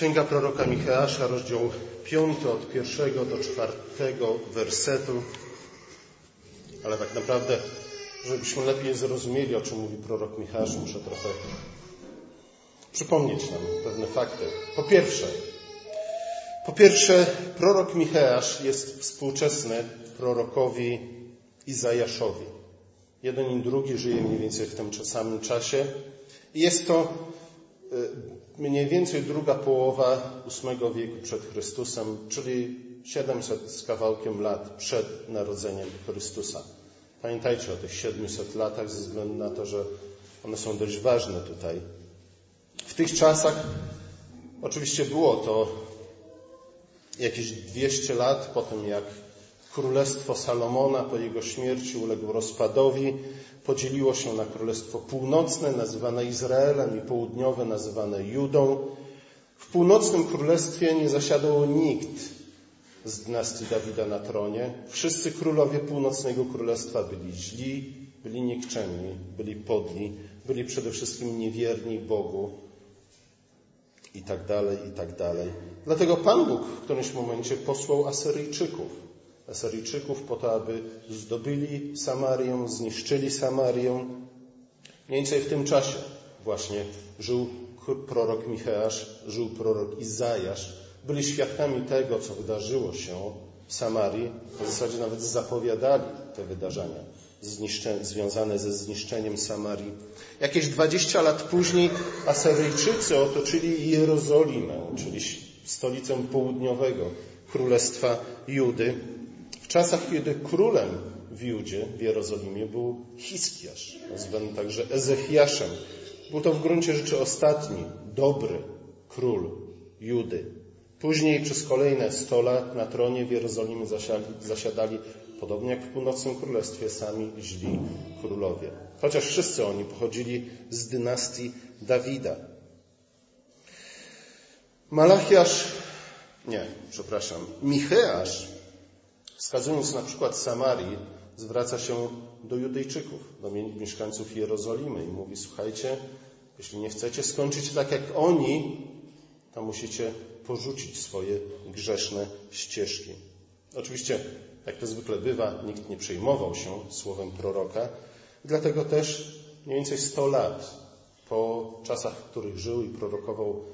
Księga proroka Micheasza, rozdział 5 od pierwszego do czwartego wersetu. Ale tak naprawdę, żebyśmy lepiej zrozumieli, o czym mówi prorok Micheasz, muszę trochę przypomnieć nam pewne fakty. Po pierwsze, po pierwsze, prorok Micheasz jest współczesny prorokowi Izajaszowi. Jeden i drugi żyje mniej więcej w tym samym czasie. Jest to y, mniej więcej druga połowa VIII wieku przed Chrystusem, czyli 700 z kawałkiem lat przed narodzeniem Chrystusa. Pamiętajcie o tych 700 latach ze względu na to, że one są dość ważne tutaj. W tych czasach oczywiście było to jakieś 200 lat po tym, jak Królestwo Salomona po jego śmierci uległo rozpadowi, podzieliło się na Królestwo Północne, nazywane Izraelem, i Południowe, nazywane Judą. W Północnym Królestwie nie zasiadał nikt z dynastii Dawida na tronie. Wszyscy królowie Północnego Królestwa byli źli, byli nikczemni, byli podli, byli przede wszystkim niewierni Bogu i tak dalej, i tak dalej. Dlatego Pan Bóg w którymś momencie posłał Asyryjczyków Asyryjczyków po to, aby zdobyli Samarię, zniszczyli Samarię. Mniej więcej w tym czasie właśnie żył prorok Micheasz, żył prorok Izajasz. Byli świadkami tego, co wydarzyło się w Samarii. W zasadzie nawet zapowiadali te wydarzenia związane ze zniszczeniem Samarii. Jakieś 20 lat później Asyryjczycy otoczyli Jerozolimę, czyli stolicę południowego Królestwa Judy czasach, kiedy królem w Judzie, w Jerozolimie był Hiskiasz, zwany także Ezechiaszem. Był to w gruncie rzeczy ostatni, dobry król Judy. Później przez kolejne 100 lat na tronie w Jerozolimie zasiadali, podobnie jak w północnym królestwie, sami źli królowie. Chociaż wszyscy oni pochodzili z dynastii Dawida. Malachiasz, nie, przepraszam, Micheasz Wskazując na przykład Samarii, zwraca się do Judejczyków, do mieszkańców Jerozolimy i mówi: Słuchajcie, jeśli nie chcecie skończyć tak jak oni, to musicie porzucić swoje grzeszne ścieżki. Oczywiście, jak to zwykle bywa, nikt nie przejmował się słowem proroka, dlatego też mniej więcej 100 lat po czasach, w których żył i prorokował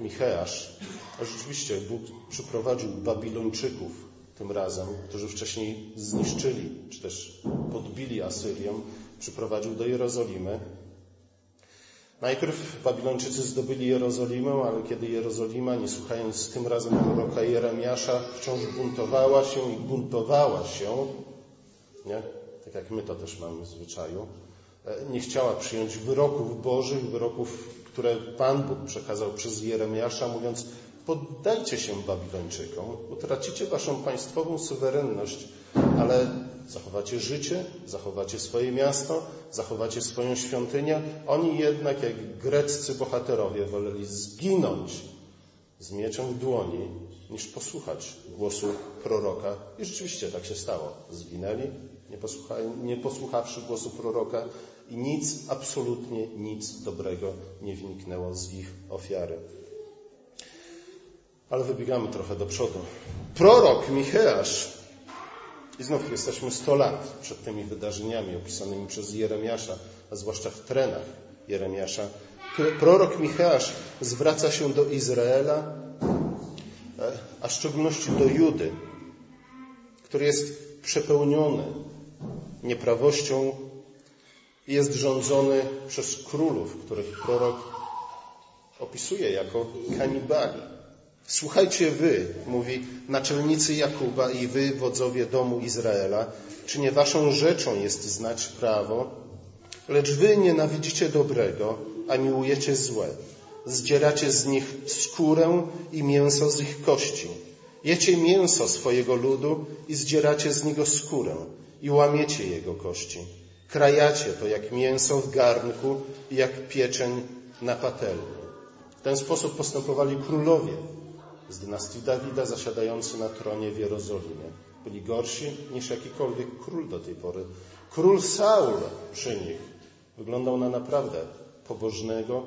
Micheasz, a rzeczywiście Bóg przyprowadził Babilończyków tym razem, którzy wcześniej zniszczyli, czy też podbili Asyrię, przyprowadził do Jerozolimy. Najpierw Babilończycy zdobyli Jerozolimę, ale kiedy Jerozolima, nie słuchając tym razem proroka Jeremiasza, wciąż buntowała się i buntowała się, nie? tak jak my to też mamy w zwyczaju, e, nie chciała przyjąć wyroków bożych, wyroków, które Pan Bóg przekazał przez Jeremiasza, mówiąc, Poddajcie się Babilończykom, utracicie waszą państwową suwerenność, ale zachowacie życie, zachowacie swoje miasto, zachowacie swoją świątynię. Oni jednak, jak greccy bohaterowie, woleli zginąć z mieczem w dłoni, niż posłuchać głosu proroka. I rzeczywiście tak się stało. Zginęli, nie, nie posłuchawszy głosu proroka i nic, absolutnie nic dobrego nie wyniknęło z ich ofiary. Ale wybiegamy trochę do przodu. Prorok Micheasz, i znów jesteśmy 100 lat przed tymi wydarzeniami opisanymi przez Jeremiasza, a zwłaszcza w trenach Jeremiasza. Prorok Micheasz zwraca się do Izraela, a w szczególności do Judy, który jest przepełniony nieprawością i jest rządzony przez królów, których prorok opisuje jako kanibali. Słuchajcie wy, mówi naczelnicy Jakuba i wy, wodzowie domu Izraela, czy nie waszą rzeczą jest znać prawo? Lecz wy nienawidzicie dobrego, a miłujecie złe. Zdzieracie z nich skórę i mięso z ich kości. Jecie mięso swojego ludu i zdzieracie z niego skórę i łamiecie jego kości. Krajacie to jak mięso w garnku i jak pieczeń na patelni. W ten sposób postępowali królowie z dynastii Dawida zasiadający na tronie w Jerozolimie. Byli gorsi niż jakikolwiek król do tej pory. Król Saul przy nich wyglądał na naprawdę pobożnego,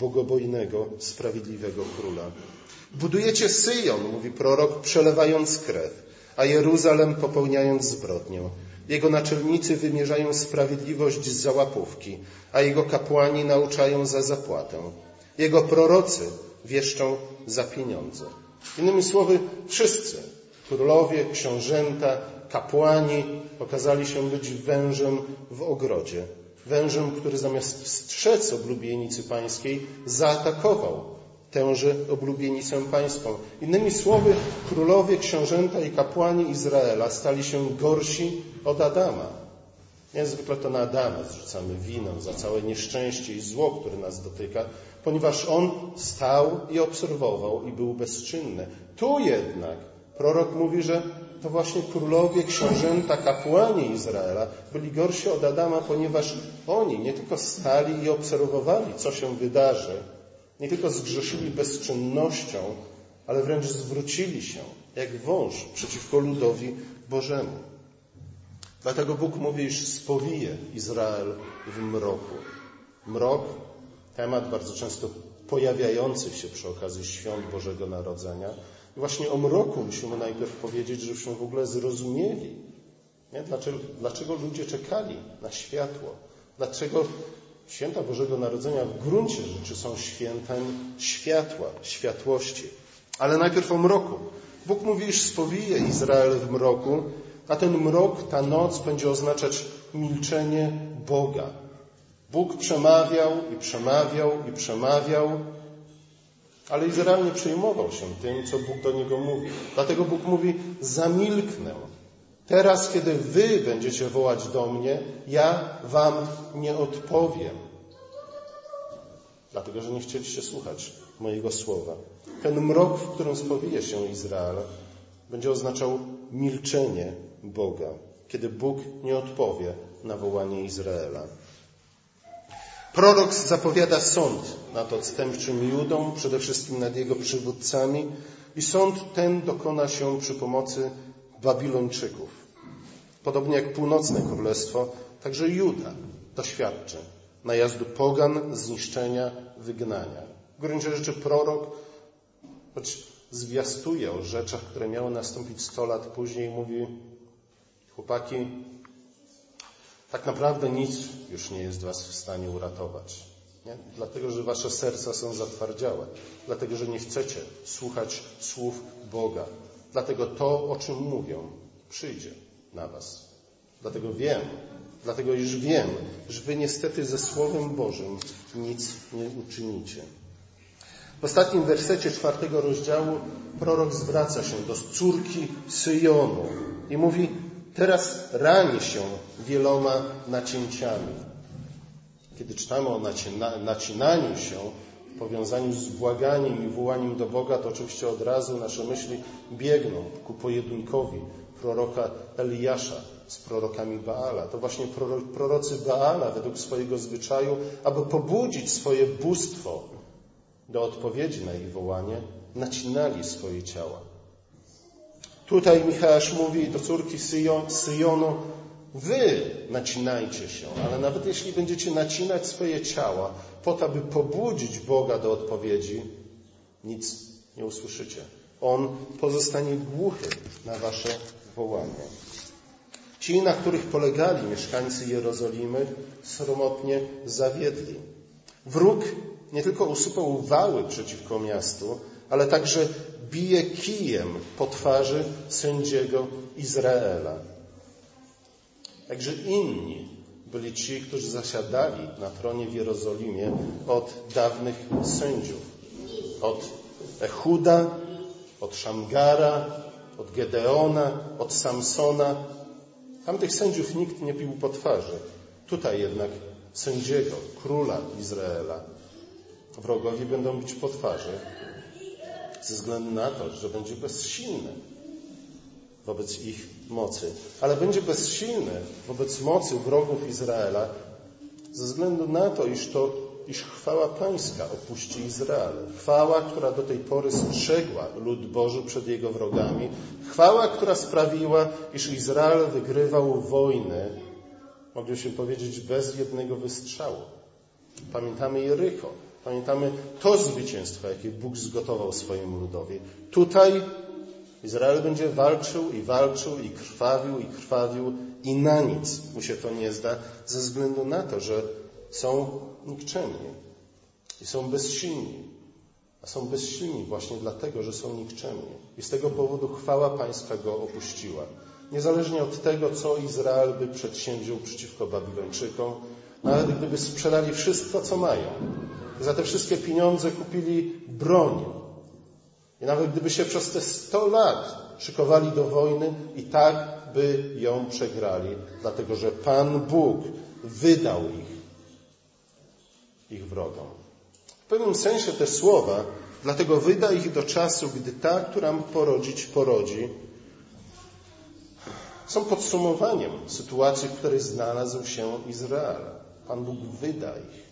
bogobojnego, sprawiedliwego króla. Budujecie Syjon, mówi prorok, przelewając krew, a Jeruzalem popełniając zbrodnię. Jego naczelnicy wymierzają sprawiedliwość z załapówki, a jego kapłani nauczają za zapłatę. Jego prorocy wieszczą za pieniądze. Innymi słowy, wszyscy, królowie, książęta, kapłani, okazali się być wężem w ogrodzie. Wężem, który zamiast strzec oblubienicy pańskiej, zaatakował tęże oblubienicę pańską. Innymi słowy, królowie, książęta i kapłani Izraela stali się gorsi od Adama. Niezwykle to na Adama zrzucamy winę za całe nieszczęście i zło, które nas dotyka, ponieważ on stał i obserwował i był bezczynny. Tu jednak prorok mówi, że to właśnie królowie, książęta, kapłani Izraela byli gorsi od Adama, ponieważ oni nie tylko stali i obserwowali, co się wydarzy, nie tylko zgrzeszyli bezczynnością, ale wręcz zwrócili się, jak wąż, przeciwko ludowi Bożemu. Dlatego Bóg mówi, iż spowije Izrael w mroku. Mrok, temat bardzo często pojawiający się przy okazji świąt Bożego Narodzenia. I właśnie o mroku musimy najpierw powiedzieć, żebyśmy w ogóle zrozumieli, nie? Dlaczego, dlaczego ludzie czekali na światło. Dlaczego święta Bożego Narodzenia w gruncie rzeczy są świętem światła, światłości. Ale najpierw o mroku. Bóg mówi, iż spowije Izrael w mroku, a ten mrok, ta noc będzie oznaczać milczenie Boga. Bóg przemawiał i przemawiał i przemawiał, ale Izrael nie przejmował się tym, co Bóg do niego mówi. Dlatego Bóg mówi: Zamilknę. Teraz, kiedy wy będziecie wołać do mnie, ja wam nie odpowiem. Dlatego, że nie chcieliście słuchać mojego słowa. Ten mrok, w którym spowije się Izrael, będzie oznaczał milczenie Boga, kiedy Bóg nie odpowie na wołanie Izraela. Prorok zapowiada sąd nad odstępczym Judą, przede wszystkim nad jego przywódcami, i sąd ten dokona się przy pomocy Babilończyków. Podobnie jak północne królestwo, także Juda doświadczy najazdu pogan, zniszczenia, wygnania. W gruncie rzeczy prorok, choć zwiastuje o rzeczach, które miały nastąpić sto lat później, mówi: Chłopaki, tak naprawdę nic już nie jest Was w stanie uratować. Nie? Dlatego, że Wasze serca są zatwardziałe. Dlatego, że nie chcecie słuchać słów Boga. Dlatego to, o czym mówią, przyjdzie na Was. Dlatego wiem, dlatego już wiem, że Wy niestety ze Słowem Bożym nic nie uczynicie. W ostatnim wersecie czwartego rozdziału prorok zwraca się do córki Syjonu i mówi: Teraz rani się wieloma nacięciami. Kiedy czytamy o nacinaniu się, w powiązaniu z błaganiem i wołaniem do Boga, to oczywiście od razu nasze myśli biegną ku pojedynkowi proroka Eliasza z prorokami Baala. To właśnie prorocy Baala według swojego zwyczaju, aby pobudzić swoje bóstwo do odpowiedzi na ich wołanie, nacinali swoje ciała. Tutaj Michał mówi do córki Syjonu, wy nacinajcie się, ale nawet jeśli będziecie nacinać swoje ciała po to, aby pobudzić Boga do odpowiedzi, nic nie usłyszycie. On pozostanie głuchy na wasze wołanie. Ci, na których polegali mieszkańcy Jerozolimy, sromotnie zawiedli. Wróg nie tylko usypał wały przeciwko miastu, ale także bije kijem po twarzy sędziego Izraela. Także inni byli ci, którzy zasiadali na tronie w Jerozolimie od dawnych sędziów. Od Echuda, od Szamgara, od Gedeona, od Samsona. Tamtych sędziów nikt nie pił po twarzy. Tutaj jednak sędziego, króla Izraela, wrogowie będą bić po twarzy ze względu na to, że będzie bezsilny wobec ich mocy, ale będzie bezsilny wobec mocy wrogów Izraela ze względu na to, iż to iż chwała pańska opuści Izrael. Chwała, która do tej pory strzegła lud Boży przed jego wrogami. Chwała, która sprawiła, iż Izrael wygrywał wojny, moglibyśmy powiedzieć, bez jednego wystrzału. Pamiętamy Jericho Pamiętamy to zwycięstwo, jakie Bóg zgotował swojemu ludowi. Tutaj Izrael będzie walczył i walczył i krwawił i krwawił i na nic mu się to nie zda, ze względu na to, że są nikczemni i są bezsilni. A są bezsilni właśnie dlatego, że są nikczemni. I z tego powodu chwała Pańska go opuściła. Niezależnie od tego, co Izrael by przedsięwziął przeciwko Babilończykom, nawet gdyby sprzedali wszystko, co mają, za te wszystkie pieniądze kupili broń, i nawet gdyby się przez te sto lat szykowali do wojny, i tak by ją przegrali, dlatego że Pan Bóg wydał ich, ich wrogom. W pewnym sensie te słowa, dlatego wyda ich do czasu, gdy ta, która porodzić, porodzi, są podsumowaniem sytuacji, w której znalazł się Izrael. Pan Bóg wyda ich.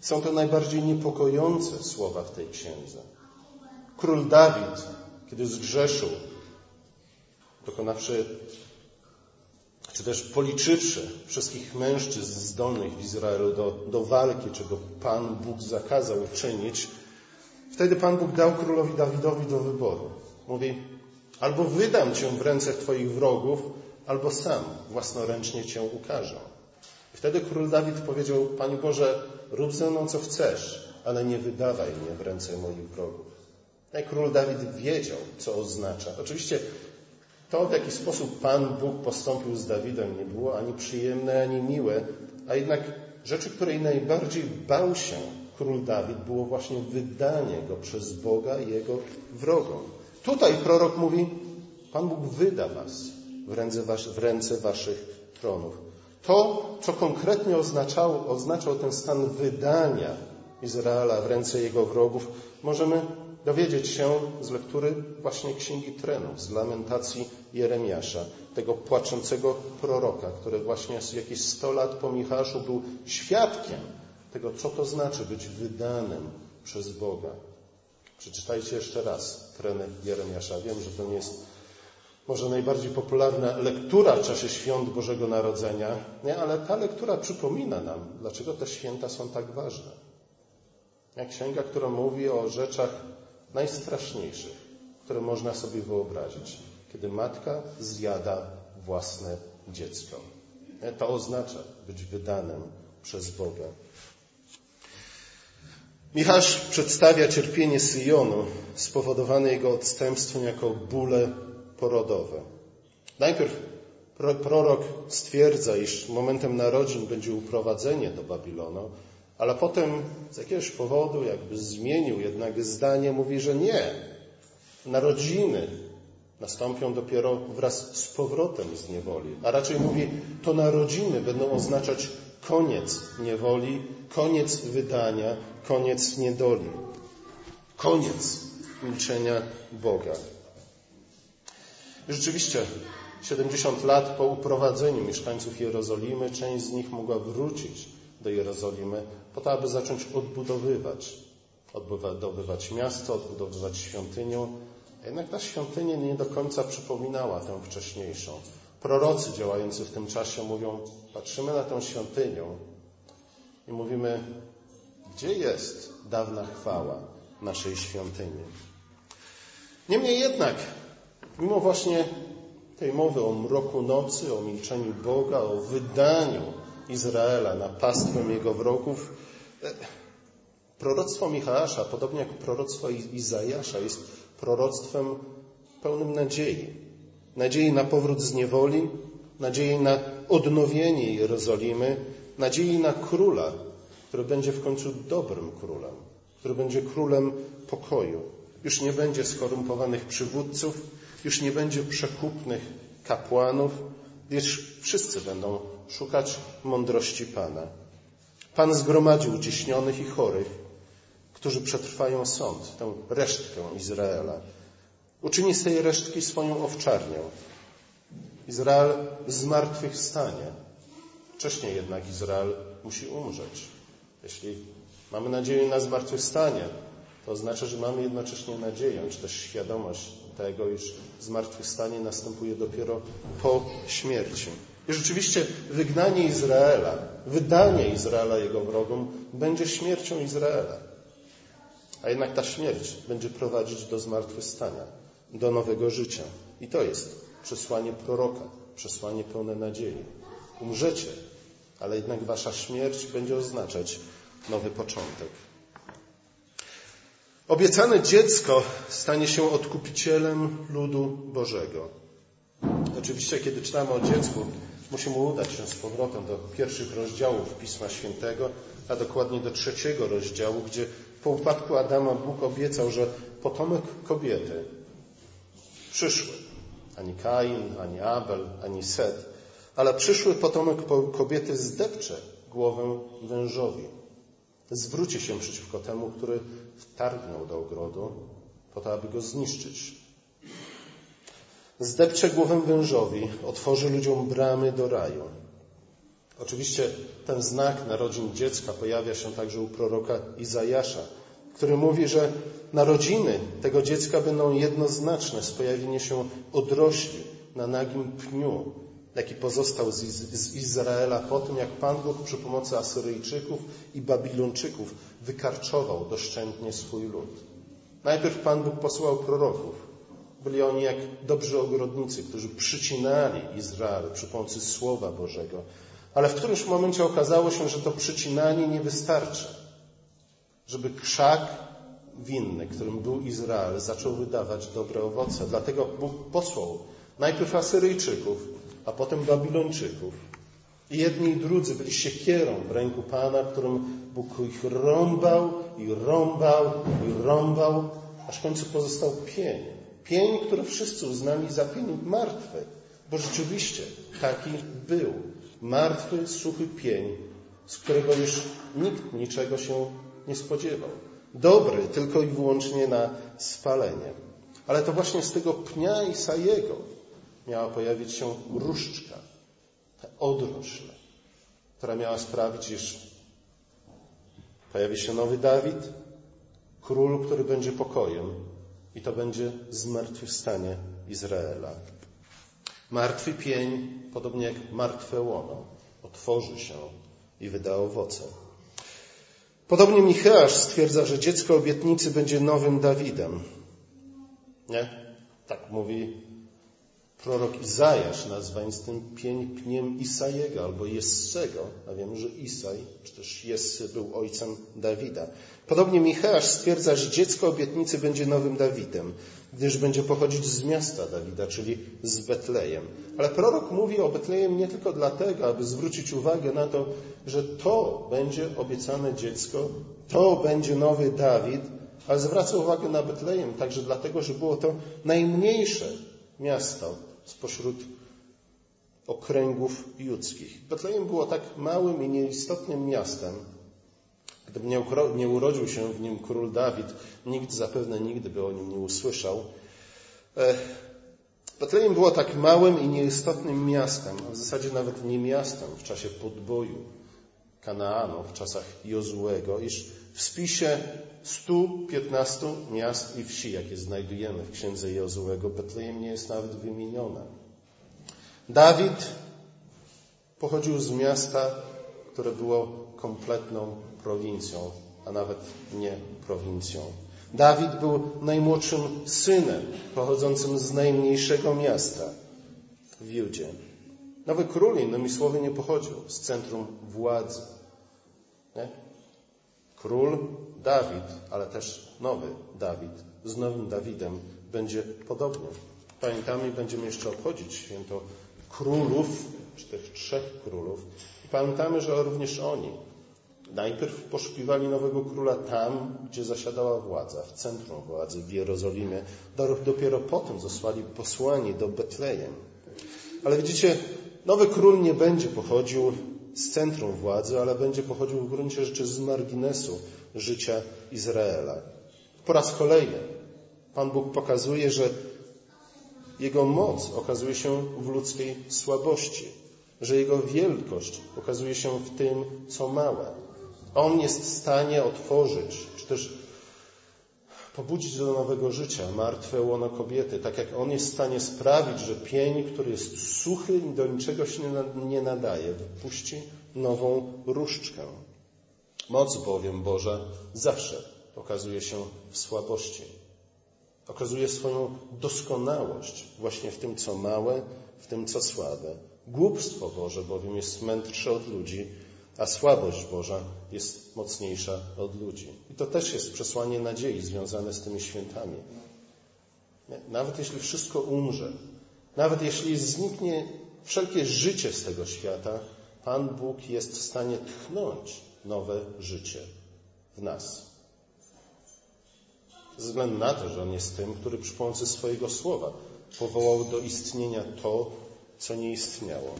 Są to najbardziej niepokojące słowa w tej księdze. Król Dawid, kiedy zgrzeszył, dokonawszy, czy też policzywszy wszystkich mężczyzn zdolnych w Izraelu do, do walki, czego Pan Bóg zakazał czynić, wtedy Pan Bóg dał królowi Dawidowi do wyboru. Mówi, albo wydam cię w ręce Twoich wrogów, albo sam własnoręcznie cię ukażę. Wtedy król Dawid powiedział, Panie Boże, rób ze mną co chcesz, ale nie wydawaj mnie w ręce moich wrogów. I król Dawid wiedział, co oznacza. Oczywiście to, w jaki sposób Pan Bóg postąpił z Dawidem, nie było ani przyjemne, ani miłe, a jednak rzeczy, której najbardziej bał się król Dawid, było właśnie wydanie go przez Boga jego wrogom. Tutaj prorok mówi, Pan Bóg wyda was w ręce, was, w ręce waszych tronów. To, co konkretnie oznaczał, oznaczał ten stan wydania Izraela w ręce jego wrogów, możemy dowiedzieć się z lektury właśnie Księgi Trenów, z lamentacji Jeremiasza, tego płaczącego proroka, który właśnie jakieś sto lat po Michaszu był świadkiem tego, co to znaczy być wydanym przez Boga. Przeczytajcie jeszcze raz treny Jeremiasza. Wiem, że to nie jest może najbardziej popularna lektura w czasie świąt Bożego Narodzenia, nie? ale ta lektura przypomina nam, dlaczego te święta są tak ważne. Jak księga, która mówi o rzeczach najstraszniejszych, które można sobie wyobrazić, kiedy matka zjada własne dziecko. To oznacza być wydanym przez Boga. Michasz przedstawia cierpienie Syjonu spowodowane jego odstępstwem jako bóle porodowe. Najpierw prorok stwierdza, iż momentem narodzin będzie uprowadzenie do Babilonu, ale potem z jakiegoś powodu jakby zmienił jednak zdanie, mówi, że nie. Narodziny nastąpią dopiero wraz z powrotem z niewoli. A raczej mówi, to narodziny będą oznaczać koniec niewoli, koniec wydania, koniec niedoli, koniec milczenia Boga. Rzeczywiście, 70 lat po uprowadzeniu mieszkańców Jerozolimy, część z nich mogła wrócić do Jerozolimy po to, aby zacząć odbudowywać. Odbudowywać miasto, odbudowywać świątynię. Jednak ta świątynia nie do końca przypominała tę wcześniejszą. Prorocy działający w tym czasie mówią, patrzymy na tę świątynię i mówimy, gdzie jest dawna chwała naszej świątyni? Niemniej jednak, mimo właśnie tej mowy o mroku nocy, o milczeniu Boga, o wydaniu Izraela na pastwę jego wrogów. E, proroctwo Michała, podobnie jak proroctwo Izajasza, jest proroctwem pełnym nadziei. Nadziei na powrót z niewoli, nadziei na odnowienie Jerozolimy, nadziei na króla, który będzie w końcu dobrym królem, który będzie królem pokoju. Już nie będzie skorumpowanych przywódców, już nie będzie przekupnych kapłanów, lecz wszyscy będą szukać mądrości Pana. Pan zgromadził uciśnionych i chorych, którzy przetrwają sąd, tę resztkę Izraela. Uczyni z tej resztki swoją owczarnią. Izrael zmartwychwstanie. Wcześniej jednak Izrael musi umrzeć. Jeśli mamy nadzieję na zmartwychwstanie, to oznacza, że mamy jednocześnie nadzieję, czy też świadomość tego, iż zmartwychwstanie następuje dopiero po śmierci. I rzeczywiście wygnanie Izraela, wydanie Izraela jego wrogom będzie śmiercią Izraela. A jednak ta śmierć będzie prowadzić do zmartwychwstania, do nowego życia. I to jest przesłanie proroka, przesłanie pełne nadziei. Umrzecie, ale jednak wasza śmierć będzie oznaczać nowy początek. Obiecane dziecko stanie się odkupicielem ludu Bożego. Oczywiście, kiedy czytamy o dziecku, musimy udać się z powrotem do pierwszych rozdziałów Pisma Świętego, a dokładnie do trzeciego rozdziału, gdzie po upadku Adama Bóg obiecał, że potomek kobiety przyszły. Ani Kain, ani Abel, ani Set, ale przyszły potomek kobiety zdepcze głowę wężowi. Zwróci się przeciwko temu, który wtargnął do ogrodu, po to, aby go zniszczyć. Zdepcze głowę wężowi, otworzy ludziom bramy do raju. Oczywiście ten znak narodzin dziecka pojawia się także u proroka Izajasza, który mówi, że narodziny tego dziecka będą jednoznaczne z pojawieniem się odrośli na nagim pniu, jaki pozostał z, z Izraela po tym, jak Pan Bóg przy pomocy Asyryjczyków i Babilończyków wykarczował doszczętnie swój lud. Najpierw Pan Bóg posłał proroków. Byli oni jak dobrzy ogrodnicy, którzy przycinali Izrael przy pomocy Słowa Bożego. Ale w którymś momencie okazało się, że to przycinanie nie wystarcza. Żeby krzak winny, którym był Izrael, zaczął wydawać dobre owoce. Dlatego Bóg posłał najpierw Asyryjczyków, a potem Babilończyków. I jedni i drudzy byli siekierą w ręku Pana, którym Bóg ich rąbał i rąbał i rąbał, aż w końcu pozostał pień. Pień, który wszyscy uznali za pień martwy, bo rzeczywiście taki był. Martwy, suchy pień, z którego już nikt niczego się nie spodziewał. Dobry tylko i wyłącznie na spalenie. Ale to właśnie z tego pnia Isajego miała pojawić się różdżka, ta odrośl, która miała sprawić, iż pojawi się nowy Dawid, król, który będzie pokojem i to będzie zmartwychwstanie Izraela. Martwy pień, podobnie jak martwe łono, otworzy się i wyda owoce. Podobnie Micheasz stwierdza, że dziecko obietnicy będzie nowym Dawidem. Nie? Tak mówi prorok Izajasz, nazywając tym pień pniem Isajego albo Jessego, a wiemy, że Isaj, czy też Jessy był ojcem Dawida. Podobnie Micheasz stwierdza, że dziecko obietnicy będzie nowym Dawidem, gdyż będzie pochodzić z miasta Dawida, czyli z Betlejem. Ale prorok mówi o Betlejem nie tylko dlatego, aby zwrócić uwagę na to, że to będzie obiecane dziecko, to będzie nowy Dawid, ale zwraca uwagę na Betlejem także dlatego, że było to najmniejsze miasto spośród okręgów judzkich. Betlejem było tak małym i nieistotnym miastem, Gdyby nie urodził się w nim król Dawid, nikt zapewne nigdy by o nim nie usłyszał. Betlejem było tak małym i nieistotnym miastem, a w zasadzie nawet nie miastem w czasie podboju Kanaanu, w czasach Jozułego, iż w spisie 115 miast i wsi, jakie znajdujemy w księdze Jozułego, Betlejem nie jest nawet wymienione. Dawid pochodził z miasta, które było kompletną prowincją, a nawet nie prowincją. Dawid był najmłodszym synem pochodzącym z najmniejszego miasta w Judzie. Nowy król, innymi słowy, nie pochodził z centrum władzy. Nie? Król Dawid, ale też nowy Dawid z nowym Dawidem będzie podobny. Pamiętamy, będziemy jeszcze obchodzić święto królów, czy tych trzech królów. I pamiętamy, że również oni Najpierw poszukiwali nowego króla tam, gdzie zasiadała władza, w centrum władzy, w Jerozolimie. Dopiero potem zostali posłani do Betlejem. Ale widzicie, nowy król nie będzie pochodził z centrum władzy, ale będzie pochodził w gruncie rzeczy z marginesu życia Izraela. Po raz kolejny Pan Bóg pokazuje, że Jego moc okazuje się w ludzkiej słabości, że Jego wielkość okazuje się w tym, co małe. On jest w stanie otworzyć, czy też pobudzić do nowego życia martwe łono kobiety, tak jak On jest w stanie sprawić, że pień, który jest suchy i do niczego się nie nadaje, wypuści nową różdżkę. Moc bowiem Boża zawsze okazuje się w słabości. Okazuje swoją doskonałość właśnie w tym, co małe, w tym, co słabe. Głupstwo Boże bowiem jest mędrsze od ludzi, a słabość Boża jest mocniejsza od ludzi. I to też jest przesłanie nadziei związane z tymi świętami. Nawet jeśli wszystko umrze, nawet jeśli zniknie wszelkie życie z tego świata, Pan Bóg jest w stanie tchnąć nowe życie w nas. Ze względu na to, że On jest tym, który przy pomocy swojego słowa powołał do istnienia to, co nie istniało.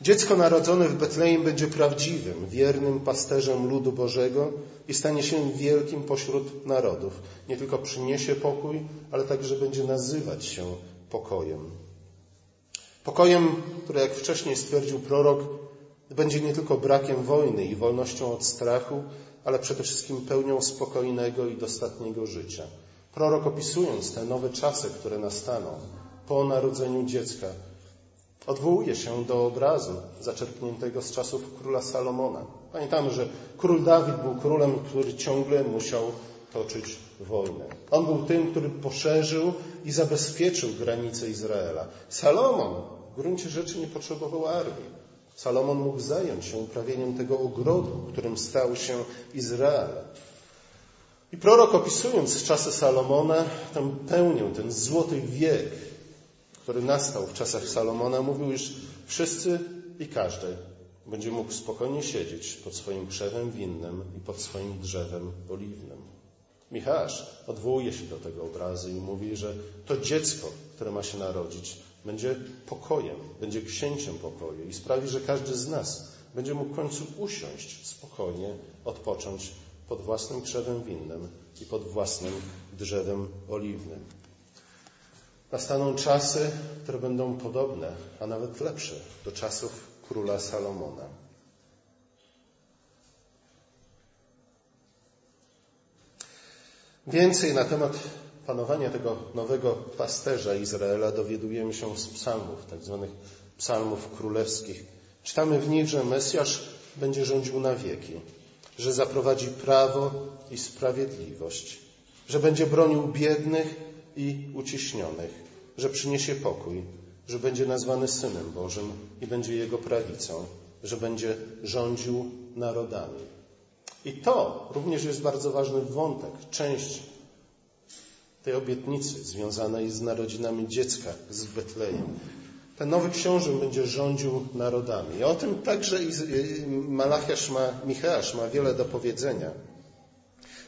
Dziecko narodzone w Betlejem będzie prawdziwym, wiernym pasterzem ludu Bożego i stanie się wielkim pośród narodów. Nie tylko przyniesie pokój, ale także będzie nazywać się pokojem. Pokojem, który, jak wcześniej stwierdził prorok, będzie nie tylko brakiem wojny i wolnością od strachu, ale przede wszystkim pełnią spokojnego i dostatniego życia. Prorok opisując te nowe czasy, które nastaną po narodzeniu dziecka, odwołuje się do obrazu zaczerpniętego z czasów króla Salomona. Pamiętamy, że król Dawid był królem, który ciągle musiał toczyć wojnę. On był tym, który poszerzył i zabezpieczył granice Izraela. Salomon w gruncie rzeczy nie potrzebował armii. Salomon mógł zająć się uprawieniem tego ogrodu, którym stał się Izrael. I prorok opisując czasy Salomona, tę pełnię, ten złoty wiek, który nastał w czasach Salomona, mówił, iż wszyscy i każdy będzie mógł spokojnie siedzieć pod swoim krzewem winnym i pod swoim drzewem oliwnym. Michasz odwołuje się do tego obrazu i mówi, że to dziecko, które ma się narodzić, będzie pokojem, będzie księciem pokoju i sprawi, że każdy z nas będzie mógł w końcu usiąść spokojnie, odpocząć pod własnym krzewem winnym i pod własnym drzewem oliwnym. Nastaną czasy, które będą podobne, a nawet lepsze do czasów króla Salomona. Więcej na temat panowania tego nowego pasterza Izraela dowiadujemy się z psalmów, tak zwanych psalmów królewskich. Czytamy w nich, że Mesjasz będzie rządził na wieki, że zaprowadzi prawo i sprawiedliwość, że będzie bronił biednych i uciśnionych, że przyniesie pokój, że będzie nazwany Synem Bożym i będzie Jego prawicą, że będzie rządził narodami. I to również jest bardzo ważny wątek, część tej obietnicy związanej z narodzinami dziecka z Betlejem. Ten nowy książę będzie rządził narodami. I o tym także Malachiasz ma, Micheasz ma wiele do powiedzenia.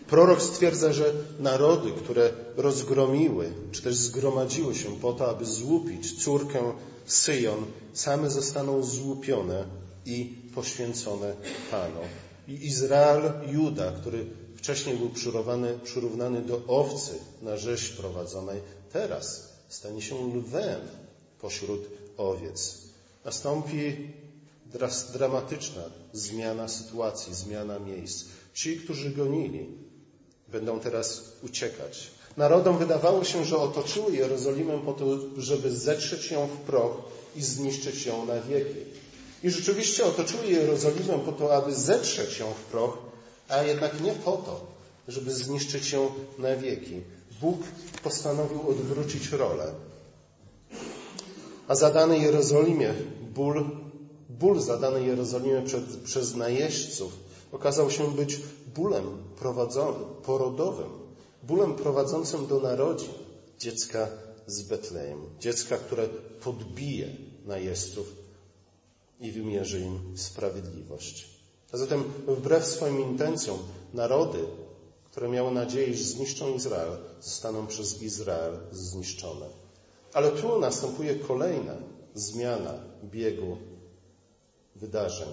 Prorok stwierdza, że narody, które rozgromiły, czy też zgromadziły się po to, aby złupić córkę Syjon, same zostaną złupione i poświęcone Panu. I Izrael, Juda, który wcześniej był przyrównany do owcy na rzeź prowadzonej, teraz stanie się lwem pośród owiec. Nastąpi dramatyczna zmiana sytuacji, zmiana miejsc. Ci, którzy gonili, będą teraz uciekać. Narodom wydawało się, że otoczyły Jerozolimę po to, żeby zetrzeć ją w proch i zniszczyć ją na wieki. I rzeczywiście otoczyły Jerozolimę po to, aby zetrzeć ją w proch, a jednak nie po to, żeby zniszczyć ją na wieki. Bóg postanowił odwrócić rolę. A zadany Jerozolimie ból, ból zadany Jerozolimie przed, przez najeźdźców okazał się być bólem porodowym, bólem prowadzącym do narodzin dziecka z Betlejem. Dziecka, które podbije najeźdźców i wymierzy im sprawiedliwość. A zatem wbrew swoim intencjom narody, które miały nadzieję, że zniszczą Izrael, zostaną przez Izrael zniszczone. Ale tu następuje kolejna zmiana biegu wydarzeń.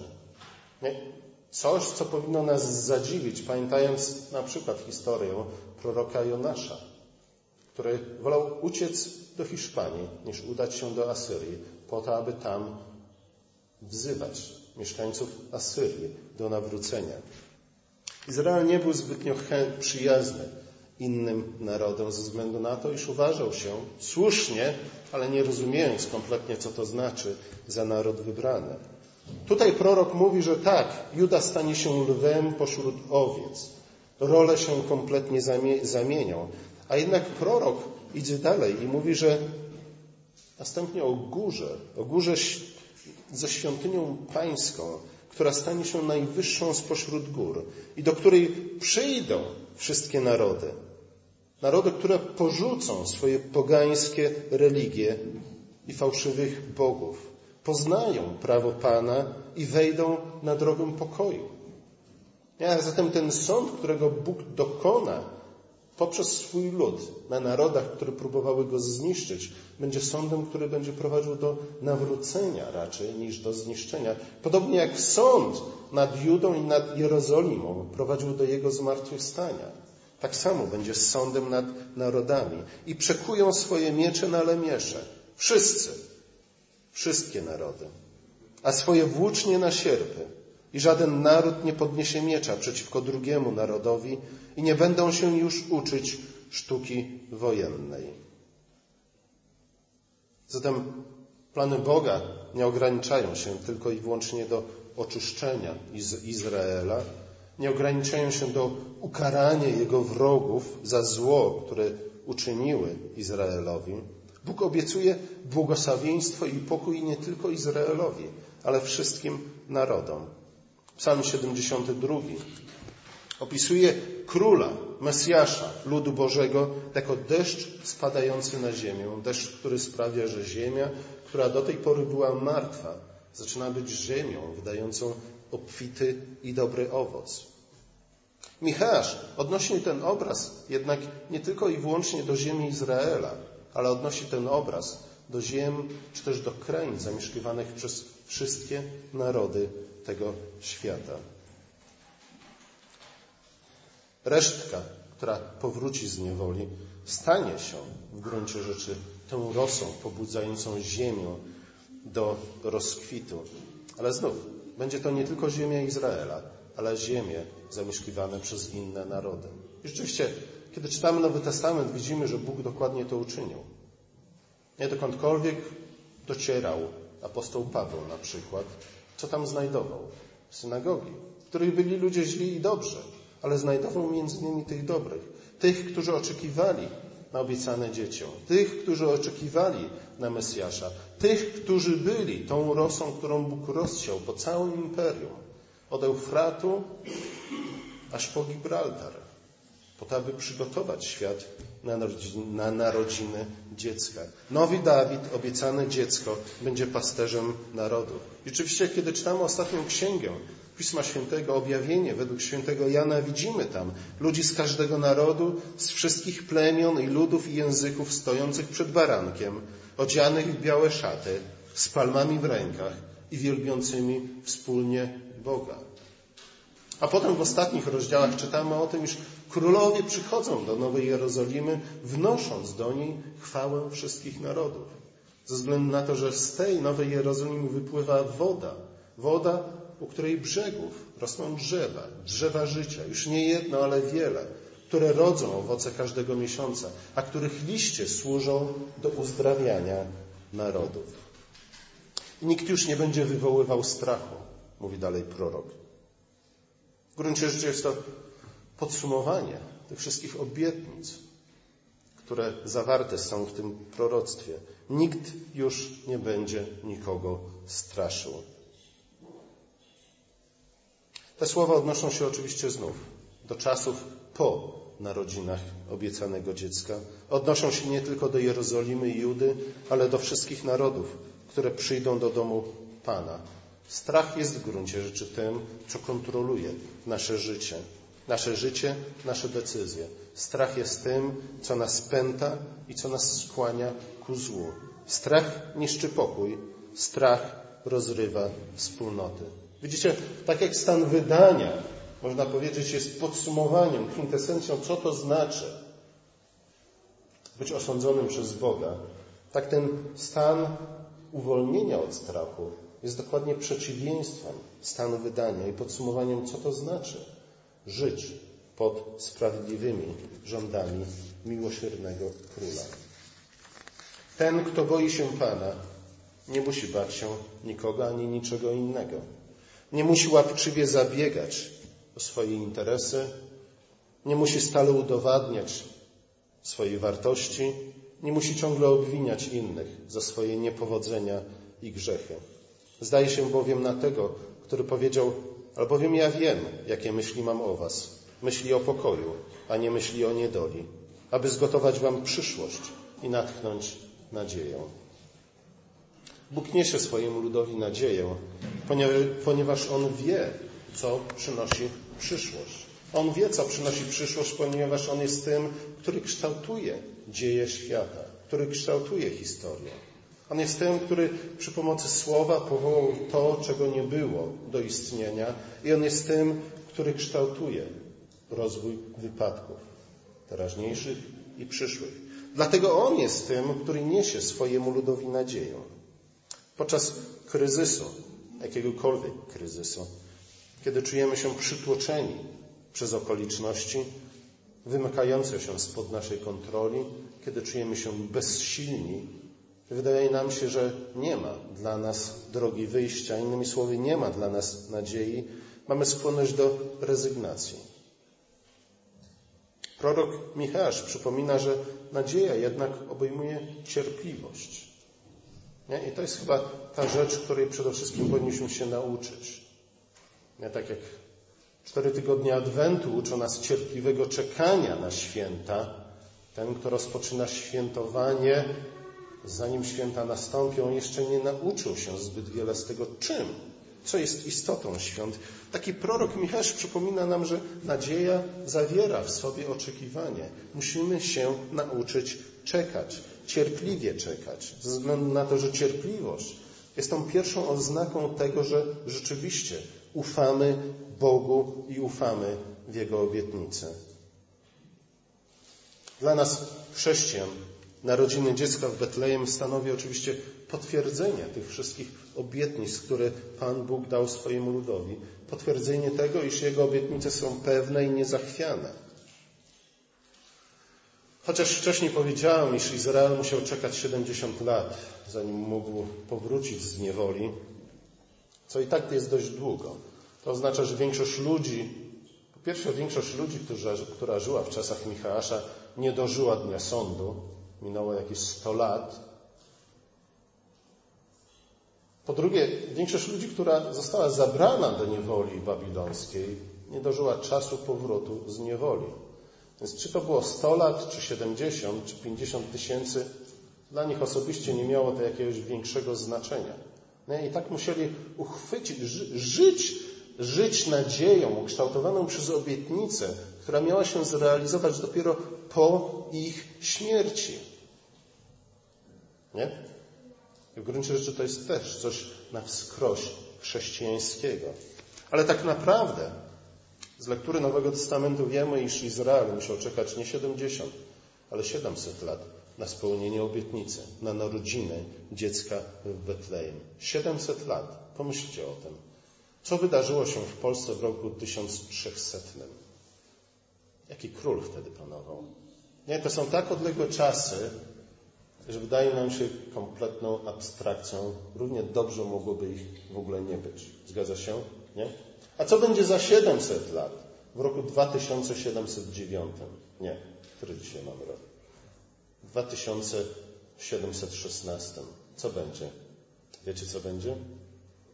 Coś, co powinno nas zadziwić, pamiętając na przykład historię proroka Jonasza, który wolał uciec do Hiszpanii, niż udać się do Asyrii, po to, aby tam wzywać mieszkańców Asyrii do nawrócenia. Izrael nie był zbytnio przyjazny innym narodom ze względu na to, iż uważał się słusznie, ale nie rozumiejąc kompletnie, co to znaczy, za naród wybrany. Tutaj prorok mówi, że tak, Juda stanie się lwem pośród owiec. Role się kompletnie zamienią. A jednak prorok idzie dalej i mówi, że następnie o górze, o górze ze świątynią pańską, która stanie się najwyższą spośród gór i do której przyjdą wszystkie narody. Narody, które porzucą swoje pogańskie religie i fałszywych bogów, poznają prawo Pana i wejdą na drogę pokoju. A zatem ten sąd, którego Bóg dokona poprzez swój lud na narodach, które próbowały go zniszczyć, będzie sądem, który będzie prowadził do nawrócenia raczej niż do zniszczenia. Podobnie jak sąd nad Judą i nad Jerozolimą prowadził do jego zmartwychwstania. Tak samo będzie sądem nad narodami. I przekują swoje miecze na lemiesze. Wszyscy. Wszystkie narody. A swoje włócznie na sierpy. I żaden naród nie podniesie miecza przeciwko drugiemu narodowi i nie będą się już uczyć sztuki wojennej. Zatem plany Boga nie ograniczają się tylko i wyłącznie do oczyszczenia Izraela, nie ograniczają się do ukarania jego wrogów za zło, które uczyniły Izraelowi. Bóg obiecuje błogosławieństwo i pokój nie tylko Izraelowi, ale wszystkim narodom. Psalm 72 opisuje króla, Mesjasza, ludu Bożego, jako deszcz spadający na ziemię. Deszcz, który sprawia, że ziemia, która do tej pory była martwa, zaczyna być ziemią wydającą obfity i dobry owoc. Michałasz odnosi ten obraz jednak nie tylko i wyłącznie do ziemi Izraela, ale odnosi ten obraz do ziem, czy też do krain zamieszkiwanych przez wszystkie narody tego świata. Resztka, która powróci z niewoli, stanie się w gruncie rzeczy tą rosą pobudzającą ziemię do rozkwitu. Ale znów, będzie to nie tylko ziemia Izraela, ale ziemie zamieszkiwane przez inne narody. I rzeczywiście, kiedy czytamy Nowy Testament, widzimy, że Bóg dokładnie to uczynił. Nie dokądkolwiek docierał apostoł Paweł na przykład, co tam znajdował? Synagogi, w których byli ludzie źli i dobrzy, ale znajdował między nimi tych dobrych, tych, którzy oczekiwali na obiecane dzieciom, tych, którzy oczekiwali na Mesjasza, tych, którzy byli tą rosą, którą Bóg rozsiał po całym imperium, od Eufratu aż po Gibraltar, po to, aby przygotować świat na narodziny, na narodziny dziecka. Nowy Dawid, obiecane dziecko, będzie pasterzem narodów. I oczywiście, kiedy czytamy ostatnią księgę Pisma Świętego, objawienie według świętego Jana, widzimy tam ludzi z każdego narodu, z wszystkich plemion i ludów i języków stojących przed barankiem, odzianych w białe szaty, z palmami w rękach i wielbiącymi wspólnie Boga. A potem w ostatnich rozdziałach czytamy o tym, iż królowie przychodzą do Nowej Jerozolimy, wnosząc do niej chwałę wszystkich narodów. Ze względu na to, że z tej Nowej Jerozolimy wypływa woda. Woda, u której brzegów rosną drzewa, drzewa życia, już nie jedno, ale wiele, które rodzą owoce każdego miesiąca, a których liście służą do uzdrawiania narodów. Nikt już nie będzie wywoływał strachu, mówi dalej prorok. W gruncie rzeczy jest to podsumowanie tych wszystkich obietnic, które zawarte są w tym proroctwie. Nikt już nie będzie nikogo straszył. Te słowa odnoszą się oczywiście znów do czasów po narodzinach obiecanego dziecka. Odnoszą się nie tylko do Jerozolimy i Judy, ale do wszystkich narodów, które przyjdą do domu Pana. Strach jest w gruncie rzeczy tym, co kontroluje nasze życie. Nasze życie, nasze decyzje. Strach jest tym, co nas pęta i co nas skłania ku złu. Strach niszczy pokój, strach rozrywa wspólnoty. Widzicie, tak jak stan wydania, można powiedzieć, jest podsumowaniem, kwintesencją, co to znaczy być osądzonym przez Boga, tak ten stan uwolnienia od strachu jest dokładnie przeciwieństwem stanu wydania i podsumowaniem, co to znaczy żyć pod sprawiedliwymi rządami miłosiernego króla. Ten, kto boi się Pana, nie musi bać się nikogo ani niczego innego. Nie musi łapczywie zabiegać o swoje interesy, nie musi stale udowadniać swojej wartości, nie musi ciągle obwiniać innych za swoje niepowodzenia i grzechy. Zdaje się bowiem na tego, który powiedział, albowiem ja wiem, jakie myśli mam o was. Myśli o pokoju, a nie myśli o niedoli, aby zgotować wam przyszłość i natchnąć nadzieję. Bóg niesie swojemu ludowi nadzieję, ponieważ On wie, co przynosi przyszłość. On wie, co przynosi przyszłość, ponieważ On jest tym, który kształtuje dzieje świata, który kształtuje historię. On jest tym, który przy pomocy słowa powołał to, czego nie było do istnienia, i On jest tym, który kształtuje rozwój wypadków teraźniejszych i przyszłych. Dlatego On jest tym, który niesie swojemu ludowi nadzieję. Podczas kryzysu, jakiegokolwiek kryzysu, kiedy czujemy się przytłoczeni przez okoliczności wymykające się spod naszej kontroli, kiedy czujemy się bezsilni, wydaje nam się, że nie ma dla nas drogi wyjścia, innymi słowy, nie ma dla nas nadziei, mamy skłonność do rezygnacji. Prorok Michasz przypomina, że nadzieja jednak obejmuje cierpliwość. Nie? I to jest chyba ta rzecz, której przede wszystkim powinniśmy się nauczyć. Nie? Tak jak cztery tygodnie Adwentu uczą nas cierpliwego czekania na święta, ten, kto rozpoczyna świętowanie, zanim święta nastąpią, jeszcze nie nauczył się zbyt wiele z tego, czym, co jest istotą świąt. Taki prorok Michał przypomina nam, że nadzieja zawiera w sobie oczekiwanie. Musimy się nauczyć czekać cierpliwie czekać, ze względu na to, że cierpliwość jest tą pierwszą oznaką tego, że rzeczywiście ufamy Bogu i ufamy w Jego obietnicę. Dla nas, chrześcijan, narodziny dziecka w Betlejem stanowi oczywiście potwierdzenie tych wszystkich obietnic, które Pan Bóg dał swojemu ludowi. Potwierdzenie tego, iż Jego obietnice są pewne i niezachwiane. Chociaż wcześniej powiedziałem, iż Izrael musiał czekać 70 lat, zanim mógł powrócić z niewoli, co i tak jest dość długo. To oznacza, że większość ludzi, po pierwsze większość ludzi, która, żyła w czasach Michała, nie dożyła dnia sądu. Minęło jakieś 100 lat. Po drugie, większość ludzi, która została zabrana do niewoli babilońskiej, nie dożyła czasu powrotu z niewoli. Więc czy to było 100 lat, czy 70, czy 50 tysięcy, dla nich osobiście nie miało to jakiegoś większego znaczenia. No I tak musieli uchwycić, żyć, żyć nadzieją ukształtowaną przez obietnicę, która miała się zrealizować dopiero po ich śmierci. Nie? I w gruncie rzeczy to jest też coś na wskroś chrześcijańskiego. Ale tak naprawdę z lektury Nowego Testamentu wiemy, iż Izrael musiał czekać nie 70, ale 700 lat na spełnienie obietnicy, na narodziny dziecka w Betlejem. 700 lat. Pomyślcie o tym. Co wydarzyło się w Polsce w roku 1300? Jaki król wtedy panował? Nie, to są tak odległe czasy, że wydaje nam się kompletną abstrakcją. Równie dobrze mogłoby ich w ogóle nie być. Zgadza się? Nie? A co będzie za 700 lat? W roku 2709. Nie. Który dzisiaj mamy rok? W 2716. Co będzie? Wiecie, co będzie?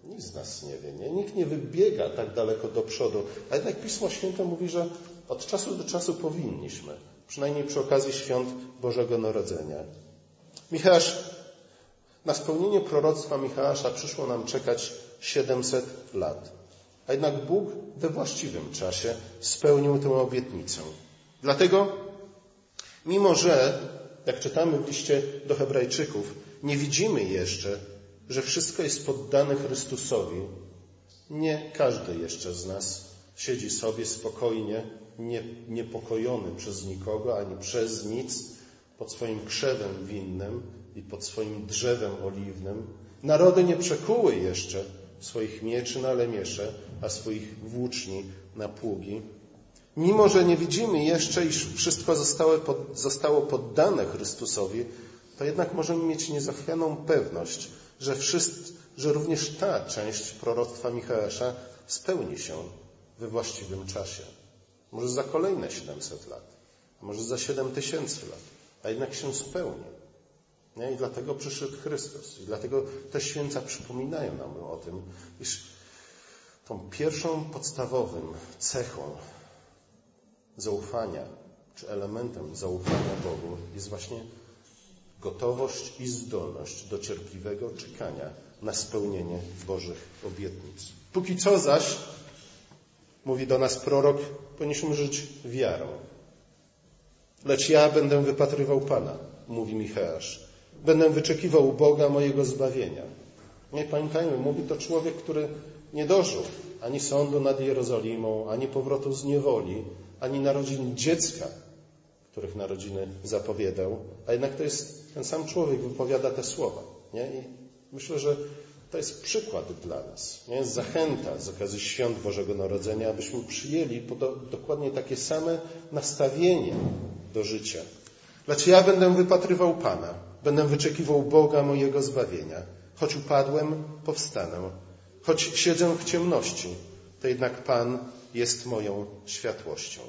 Nikt z nas nie wie. Nie? Nikt nie wybiega tak daleko do przodu. A jednak Pismo Święte mówi, że od czasu do czasu powinniśmy. Przynajmniej przy okazji świąt Bożego Narodzenia. Michał, na spełnienie proroctwa Michała przyszło nam czekać 700 lat. A jednak Bóg we właściwym czasie spełnił tę obietnicę. Dlatego, mimo że, jak czytamy w liście do Hebrajczyków, nie widzimy jeszcze, że wszystko jest poddane Chrystusowi, nie każdy jeszcze z nas siedzi sobie spokojnie, nie, niepokojony przez nikogo ani przez nic, pod swoim krzewem winnym i pod swoim drzewem oliwnym. Narody nie przekuły jeszcze swoich mieczy na lemiesze, a swoich włóczni na pługi. Mimo, że nie widzimy jeszcze, iż wszystko zostało, pod, zostało poddane Chrystusowi, to jednak możemy mieć niezachwianą pewność, że, wszyscy, że również ta część proroctwa Michała spełni się we właściwym czasie. Może za kolejne 700 lat, a może za 7000 lat, a jednak się spełni. Nie? I dlatego przyszedł Chrystus. I dlatego te święta przypominają nam o tym, iż tą pierwszą podstawowym cechą zaufania, czy elementem zaufania Bogu jest właśnie gotowość i zdolność do cierpliwego czekania na spełnienie Bożych obietnic. Póki co zaś, mówi do nas prorok, powinniśmy żyć wiarą. Lecz ja będę wypatrywał Pana, mówi Micheasz. Będę wyczekiwał Boga mojego zbawienia. Nie pamiętajmy, mówi to człowiek, który nie dożył ani sądu nad Jerozolimą, ani powrotu z niewoli, ani narodzin dziecka, których narodziny zapowiadał, a jednak to jest ten sam człowiek wypowiada te słowa. Nie? I myślę, że to jest przykład dla nas. Nie? Zachęta z okazji świąt Bożego Narodzenia, abyśmy przyjęli dokładnie takie same nastawienie do życia. Lecz ja będę wypatrywał Pana, będę wyczekiwał Boga mojego zbawienia. Choć upadłem, powstanę. Choć siedzę w ciemności, to jednak Pan jest moją światłością.